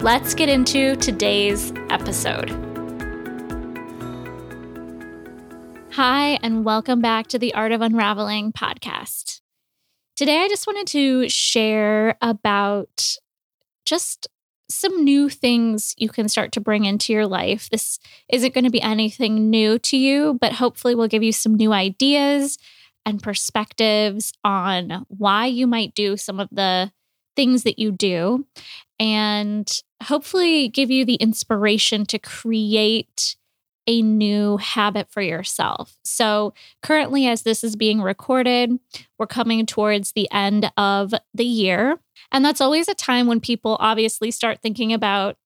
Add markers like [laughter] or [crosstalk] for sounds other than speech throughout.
Let's get into today's episode. Hi, and welcome back to the Art of Unraveling podcast. Today, I just wanted to share about just some new things you can start to bring into your life. This isn't going to be anything new to you, but hopefully, will give you some new ideas and perspectives on why you might do some of the things that you do and hopefully give you the inspiration to create a new habit for yourself. So, currently, as this is being recorded, we're coming towards the end of the year. And that's always a time when people obviously start thinking about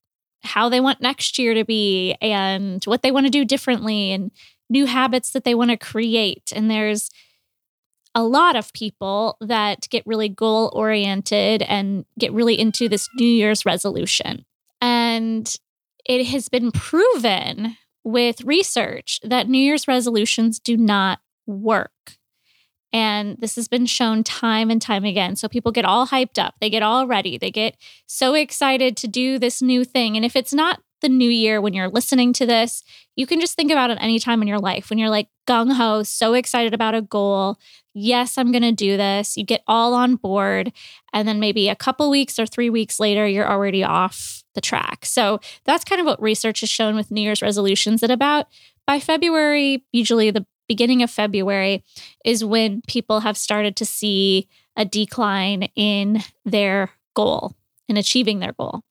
how they want next year to be and what they want to do differently and new habits that they want to create. And there's a lot of people that get really goal oriented and get really into this New Year's resolution. And it has been proven with research that New Year's resolutions do not work. And this has been shown time and time again. So people get all hyped up, they get all ready, they get so excited to do this new thing. And if it's not the new year when you're listening to this, you can just think about it any time in your life when you're like gung ho, so excited about a goal. Yes, I'm going to do this. You get all on board. And then maybe a couple weeks or three weeks later, you're already off the track. So that's kind of what research has shown with New Year's resolutions that about by February, usually the beginning of February, is when people have started to see a decline in their goal in achieving their goal.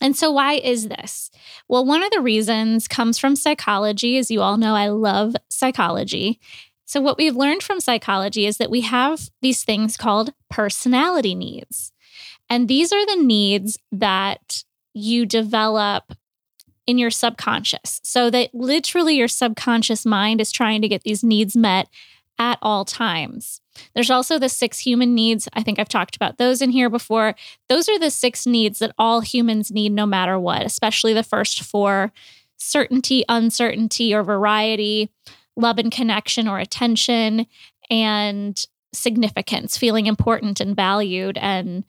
And so, why is this? Well, one of the reasons comes from psychology. As you all know, I love psychology. So, what we've learned from psychology is that we have these things called personality needs. And these are the needs that you develop in your subconscious. So, that literally your subconscious mind is trying to get these needs met at all times. There's also the six human needs. I think I've talked about those in here before. Those are the six needs that all humans need no matter what, especially the first four certainty, uncertainty, or variety, love and connection or attention, and significance, feeling important and valued and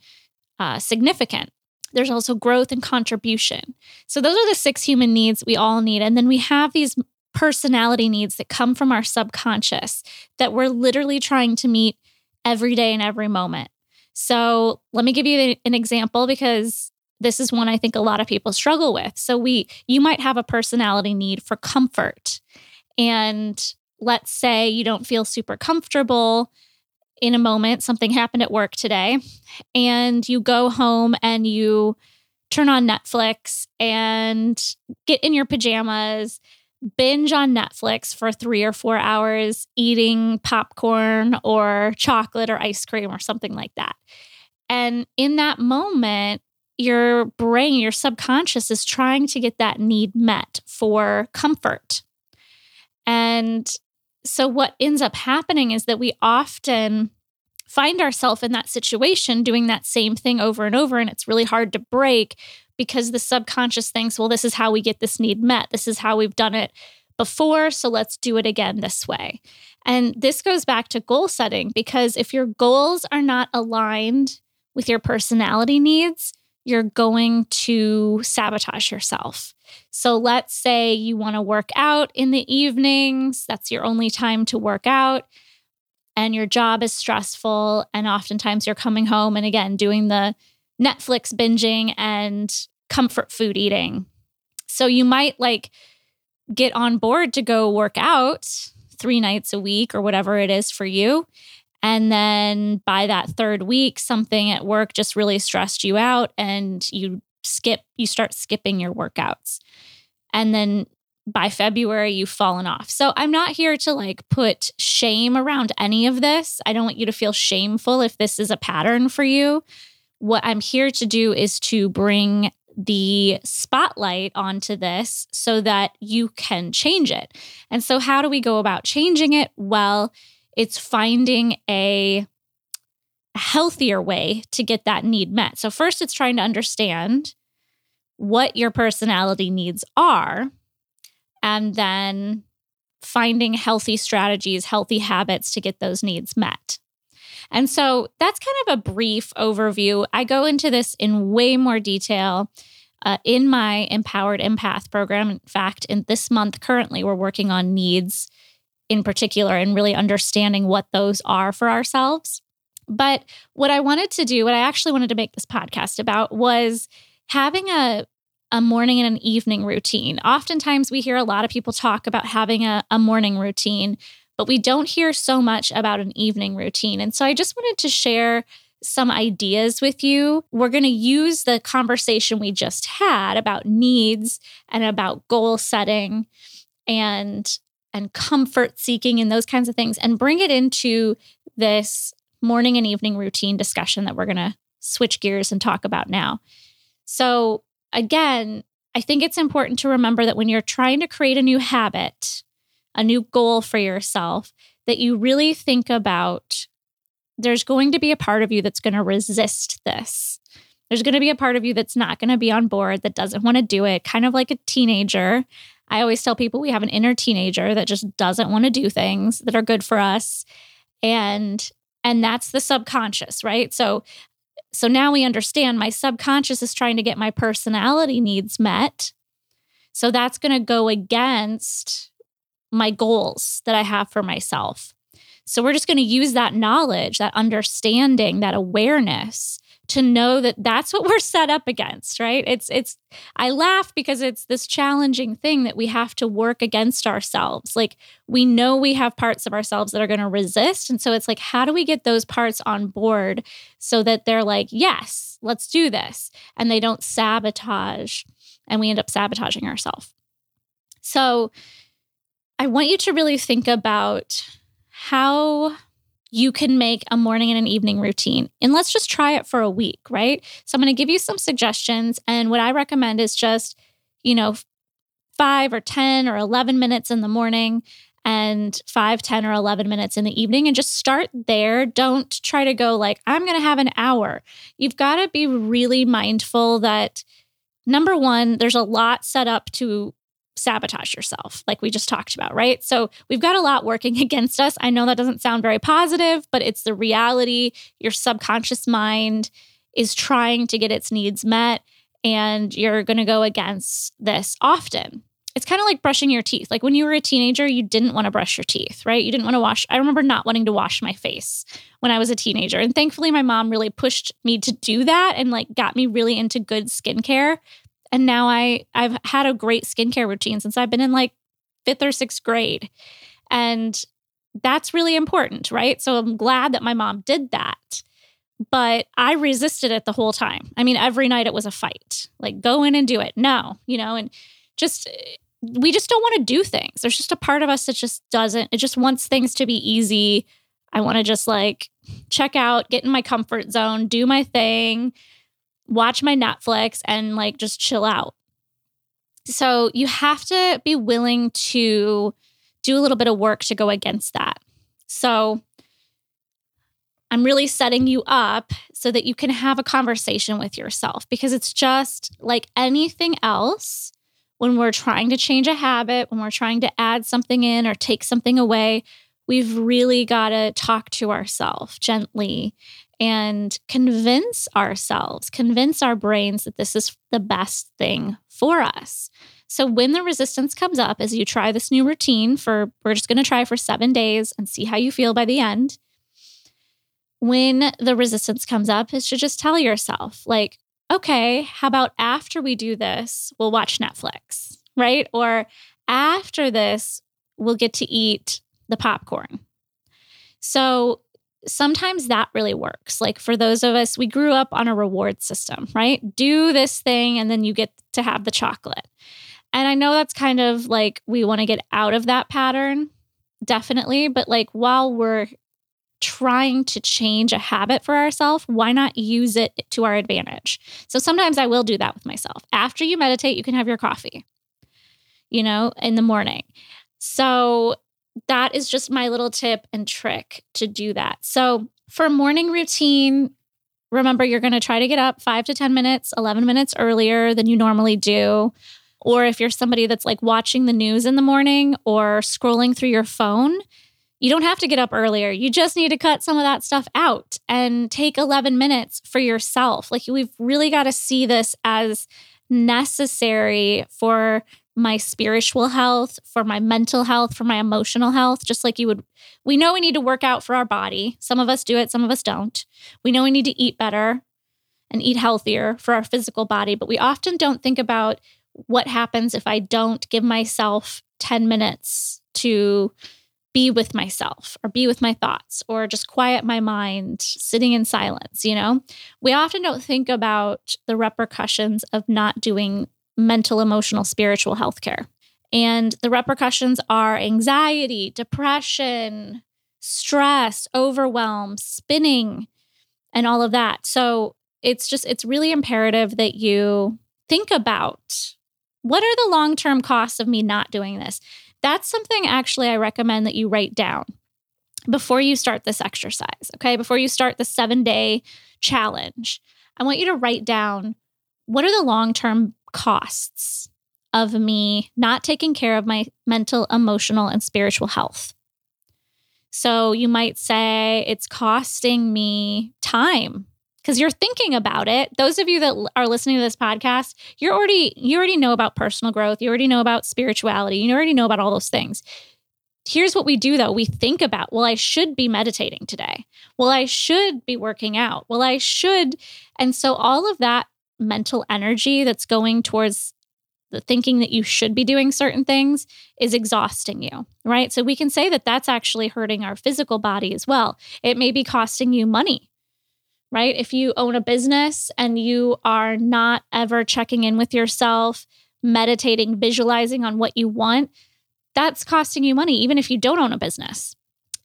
uh, significant. There's also growth and contribution. So, those are the six human needs we all need. And then we have these personality needs that come from our subconscious that we're literally trying to meet every day and every moment. So, let me give you an example because this is one I think a lot of people struggle with. So, we you might have a personality need for comfort. And let's say you don't feel super comfortable in a moment, something happened at work today, and you go home and you turn on Netflix and get in your pajamas binge on Netflix for three or four hours eating popcorn or chocolate or ice cream or something like that. And in that moment, your brain, your subconscious is trying to get that need met for comfort. And so, what ends up happening is that we often find ourselves in that situation doing that same thing over and over, and it's really hard to break because the subconscious thinks, well, this is how we get this need met. This is how we've done it before. So let's do it again this way. And this goes back to goal setting because if your goals are not aligned with your personality needs, you're going to sabotage yourself. So let's say you want to work out in the evenings, that's your only time to work out, and your job is stressful. And oftentimes you're coming home and again doing the Netflix binging and comfort food eating. So you might like get on board to go work out three nights a week or whatever it is for you. And then by that third week, something at work just really stressed you out and you skip, you start skipping your workouts. And then by February, you've fallen off. So I'm not here to like put shame around any of this. I don't want you to feel shameful if this is a pattern for you what I'm here to do is to bring the spotlight onto this so that you can change it. And so, how do we go about changing it? Well, it's finding a healthier way to get that need met. So, first, it's trying to understand what your personality needs are, and then finding healthy strategies, healthy habits to get those needs met. And so that's kind of a brief overview. I go into this in way more detail uh, in my Empowered Empath program. In fact, in this month, currently, we're working on needs in particular and really understanding what those are for ourselves. But what I wanted to do, what I actually wanted to make this podcast about was having a a morning and an evening routine. Oftentimes, we hear a lot of people talk about having a, a morning routine, but we don't hear so much about an evening routine. And so I just wanted to share some ideas with you. We're going to use the conversation we just had about needs and about goal setting and and comfort seeking and those kinds of things and bring it into this morning and evening routine discussion that we're going to switch gears and talk about now. So, again, I think it's important to remember that when you're trying to create a new habit, a new goal for yourself, that you really think about there's going to be a part of you that's going to resist this. There's going to be a part of you that's not going to be on board, that doesn't want to do it, kind of like a teenager. I always tell people we have an inner teenager that just doesn't want to do things that are good for us. And and that's the subconscious right so so now we understand my subconscious is trying to get my personality needs met so that's going to go against my goals that i have for myself so we're just going to use that knowledge that understanding that awareness to know that that's what we're set up against right? It's it's i laugh because it's this challenging thing that we have to work against ourselves. Like we know we have parts of ourselves that are going to resist and so it's like how do we get those parts on board so that they're like yes let's do this and they don't sabotage and we end up sabotaging ourselves so i want you to really think about how you can make a morning and an evening routine. And let's just try it for a week, right? So I'm going to give you some suggestions. And what I recommend is just, you know, five or 10 or 11 minutes in the morning and five, 10, or 11 minutes in the evening and just start there. Don't try to go like, I'm going to have an hour. You've got to be really mindful that number one, there's a lot set up to sabotage yourself, like we just talked about, right? So we've got a lot working [laughs] against us. I know that doesn't sound very positive, but it's the reality. Your subconscious mind is trying to get its needs met, and you're going to go against this often. It's kind of like brushing your teeth. Like when you were a teenager, you didn't want to brush your teeth, right? You didn't want to wash. I remember not wanting to wash my face when I was a teenager. And thankfully, my mom really pushed me to do that and like got me really into good skincare and now I I've had a great skincare routine since I've been in like 5th or 6th grade. And that's really important, right? So I'm glad that my mom did that. But I resisted it the whole time. I mean, every night it was a fight. Like go in and do it. No, you know, and just we just don't want to do things. There's just a part of us that just doesn't, it just wants things to be easy. I want to just like check out, get in my comfort zone, do my thing, watch my Netflix and like just chill out. So you have to be willing to do a little bit of work to go against that. So I'm really setting you up so that you can have a conversation with yourself because it's just like anything else. When we're trying to change a habit, when we're trying to add something in or take something away, we've really got to talk to ourselves gently and convince ourselves, convince our brains that this is the best thing for us. So when the resistance comes up as you try this new routine for we're just going to try for 7 days and see how you feel by the end. When the resistance comes up is to just tell yourself like, okay, how about after we do this, we'll watch Netflix, right? Or after this, we'll get to eat the popcorn. So sometimes that really works. Like for those of us, we grew up on a reward system, right? Do this thing and then you get to have the chocolate. And I know that's kind of like we want to get out of that pattern, definitely. But like while we're trying to change a habit for ourselves, why not use it to our advantage? So sometimes I will do that with myself. After you meditate, you can have your coffee, you know, in the morning. So that is just my little tip and trick to do that. So for morning routine, remember you're going to try to get up five to 10 minutes, 11 minutes earlier than you normally do. Or if you're somebody that's like watching the news in the morning or scrolling through your phone, you don't have to get up earlier. You just need to cut some of that stuff out and take 11 minutes for yourself. Like, we've really got to see this as necessary for my spiritual health, for my mental health, for my emotional health, just like you would. We know we need to work out for our body. Some of us do it, some of us don't. We know we need to eat better and eat healthier for our physical body, but we often don't think about what happens if I don't give myself 10 minutes to be with myself or be with my thoughts or just quiet my mind sitting in silence you know we often don't think about the repercussions of not doing mental emotional spiritual health care and the repercussions are anxiety depression stress overwhelm spinning and all of that so it's just it's really imperative that you think about what are the long-term costs of me not doing this that's something actually I recommend that you write down before you start this exercise. Okay. Before you start the seven day challenge, I want you to write down what are the long term costs of me not taking care of my mental, emotional, and spiritual health. So you might say it's costing me time because you're thinking about it. Those of you that are listening to this podcast, you're already you already know about personal growth, you already know about spirituality, you already know about all those things. Here's what we do though. We think about, well, I should be meditating today. Well, I should be working out. Well, I should. And so all of that mental energy that's going towards the thinking that you should be doing certain things is exhausting you, right? So we can say that that's actually hurting our physical body as well. It may be costing you money right? If you own a business and you are not ever checking in with yourself, meditating, visualizing on what you want, that's costing you money, even if you don't own a business.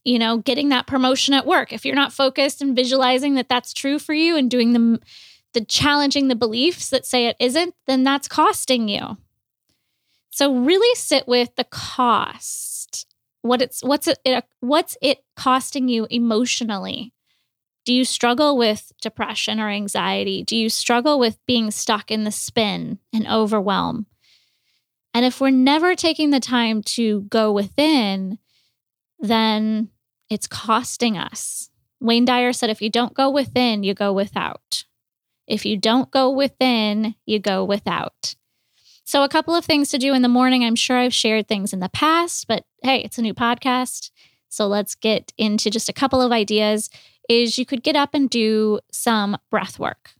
You know, getting that promotion at work, if you're not focused and visualizing that that's true for you and doing the, the challenging the beliefs that say it isn't, then that's costing you. So really sit with the cost. What it's what's it what's it costing you emotionally do you struggle with depression or anxiety? Do you struggle with being stuck in the spin and overwhelm? And if we're never taking the time to go within, then it's costing us. Wayne Dyer said if you don't go within, you go without. If you don't go within, you go without. So, a couple of things to do in the morning. I'm sure I've shared things in the past, but hey, it's a new podcast. So, let's get into just a couple of ideas is you could get up and do some breath work.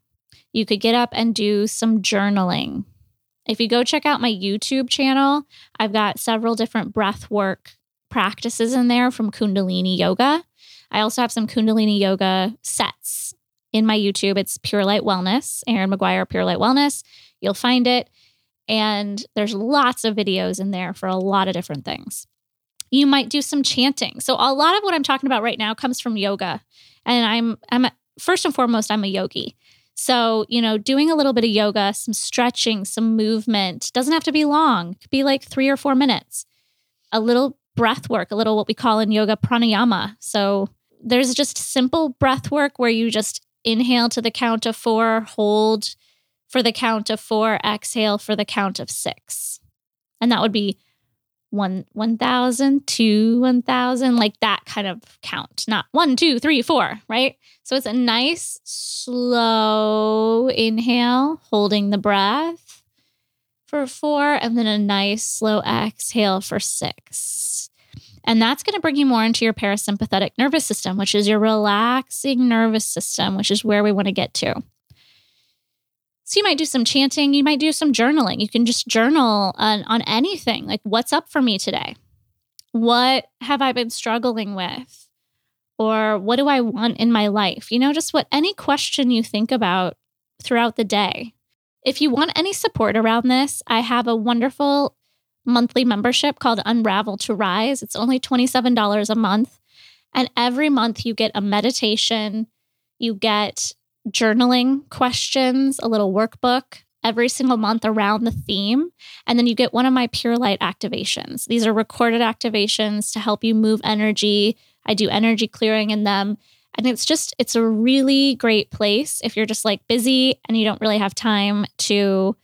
You could get up and do some journaling. If you go check out my YouTube channel, I've got several different breath work practices in there from Kundalini Yoga. I also have some Kundalini Yoga sets in my YouTube. It's Pure Light Wellness, Erin McGuire Pure Light Wellness. You'll find it. And there's lots of videos in there for a lot of different things. You might do some chanting. So, a lot of what I'm talking about right now comes from yoga and I'm I'm a, first and foremost I'm a yogi. So, you know, doing a little bit of yoga, some stretching, some movement doesn't have to be long. It could be like 3 or 4 minutes. A little breath work, a little what we call in yoga pranayama. So, there's just simple breath work where you just inhale to the count of 4, hold for the count of 4, exhale for the count of 6. And that would be one one thousand, two one thousand, like that kind of count, not one, two, three, four, right? So it's a nice slow inhale, holding the breath for four, and then a nice slow exhale for six. And that's going to bring you more into your parasympathetic nervous system, which is your relaxing nervous system, which is where we want to get to. So you might do some chanting, you might do some journaling. You can just journal on, on anything like, what's up for me today? What have I been struggling with? Or what do I want in my life? You know, just what any question you think about throughout the day. If you want any support around this, I have a wonderful monthly membership called Unravel to Rise. It's only $27 a month. And every month you get a meditation, you get journaling questions, a little workbook every single month around the theme. And then you get one of my Pure Light activations. These are recorded activations to help you move energy. I do energy clearing in them. And it's just, it's a really great place if you're just like busy and you don't really have time to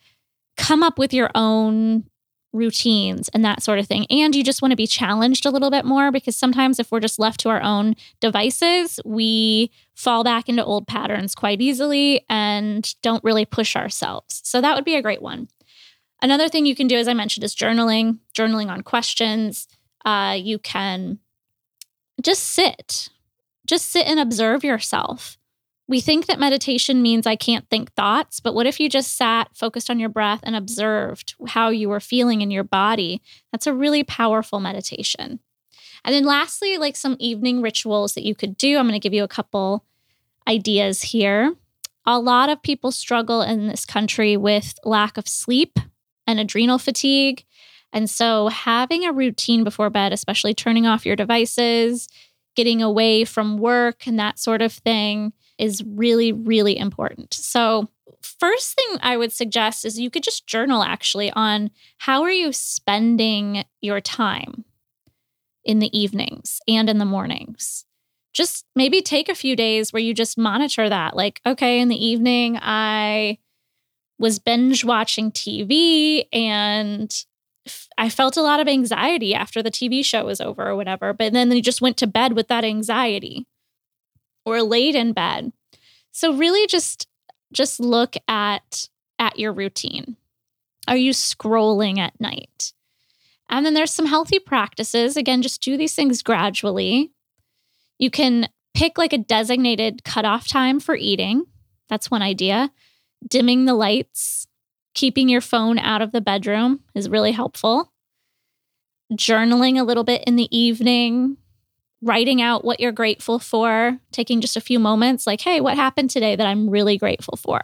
come up with your own routines and that sort of thing. And you just want to be challenged a little bit more because sometimes if we're just left to our own devices, we fall back into old patterns quite easily and don't really push ourselves. So that would be a great one. Another thing you can do, as I mentioned, is journaling, journaling on questions. Uh, you can just sit, just sit and observe yourself. We think that meditation means I can't think thoughts, but what if you just sat, focused on your breath, and observed how you were feeling in your body? That's a really powerful meditation. And then, lastly, like some evening rituals that you could do. I'm going to give you a couple ideas here. A lot of people struggle in this country with lack of sleep and adrenal fatigue. And so, having a routine before bed, especially turning off your devices, getting away from work, and that sort of thing, is really, really important. So, first thing I would suggest is you could just journal actually on how are you spending your time in the evenings and in the mornings. Just maybe take a few days where you just monitor that. Like, okay, in the evening, I was binge watching TV and I felt a lot of anxiety after the TV show was over or whatever, but then you just went to bed with that anxiety or laid in bed. So really just just look at at your routine. Are you scrolling at night? And then there's some healthy practices. Again, just do these things gradually. You can pick like a designated cutoff time for eating. That's one idea. Dimming the lights, keeping your phone out of the bedroom is really helpful. Journaling a little bit in the evening, writing out what you're grateful for, taking just a few moments like, hey, what happened today that I'm really grateful for?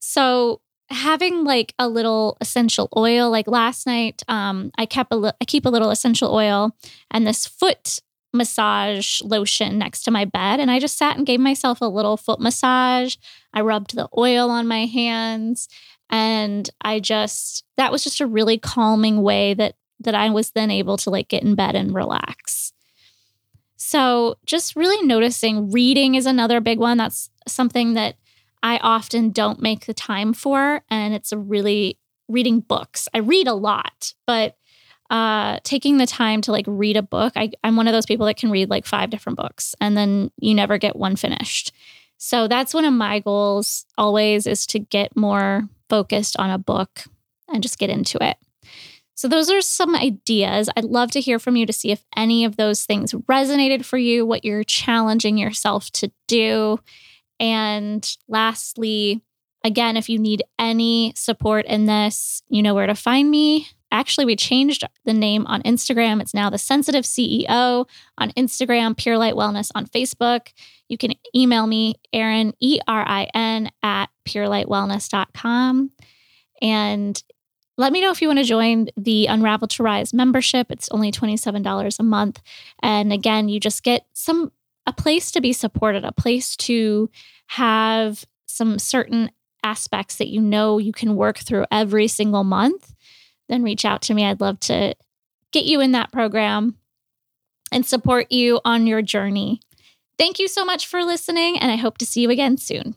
So, having like a little essential oil, like last night, um, I kept a li- I keep a little essential oil and this foot massage lotion next to my bed. And I just sat and gave myself a little foot massage. I rubbed the oil on my hands. And I just, that was just a really calming way that that I was then able to like get in bed and relax. So, just really noticing reading is another big one. That's something that I often don't make the time for. And it's a really reading books. I read a lot, but uh, taking the time to like read a book, I, I'm one of those people that can read like five different books and then you never get one finished. So, that's one of my goals always is to get more focused on a book and just get into it. So, those are some ideas. I'd love to hear from you to see if any of those things resonated for you, what you're challenging yourself to do. And lastly, again, if you need any support in this, you know where to find me. Actually, we changed the name on Instagram. It's now the Sensitive CEO on Instagram, Pure Light Wellness on Facebook. You can email me, Erin, E R I N, at purelightwellness.com. And let me know if you want to join the Unravel to Rise membership. It's only $27 a month. And again, you just get some a place to be supported, a place to have some certain aspects that you know you can work through every single month. Then reach out to me. I'd love to get you in that program and support you on your journey. Thank you so much for listening, and I hope to see you again soon.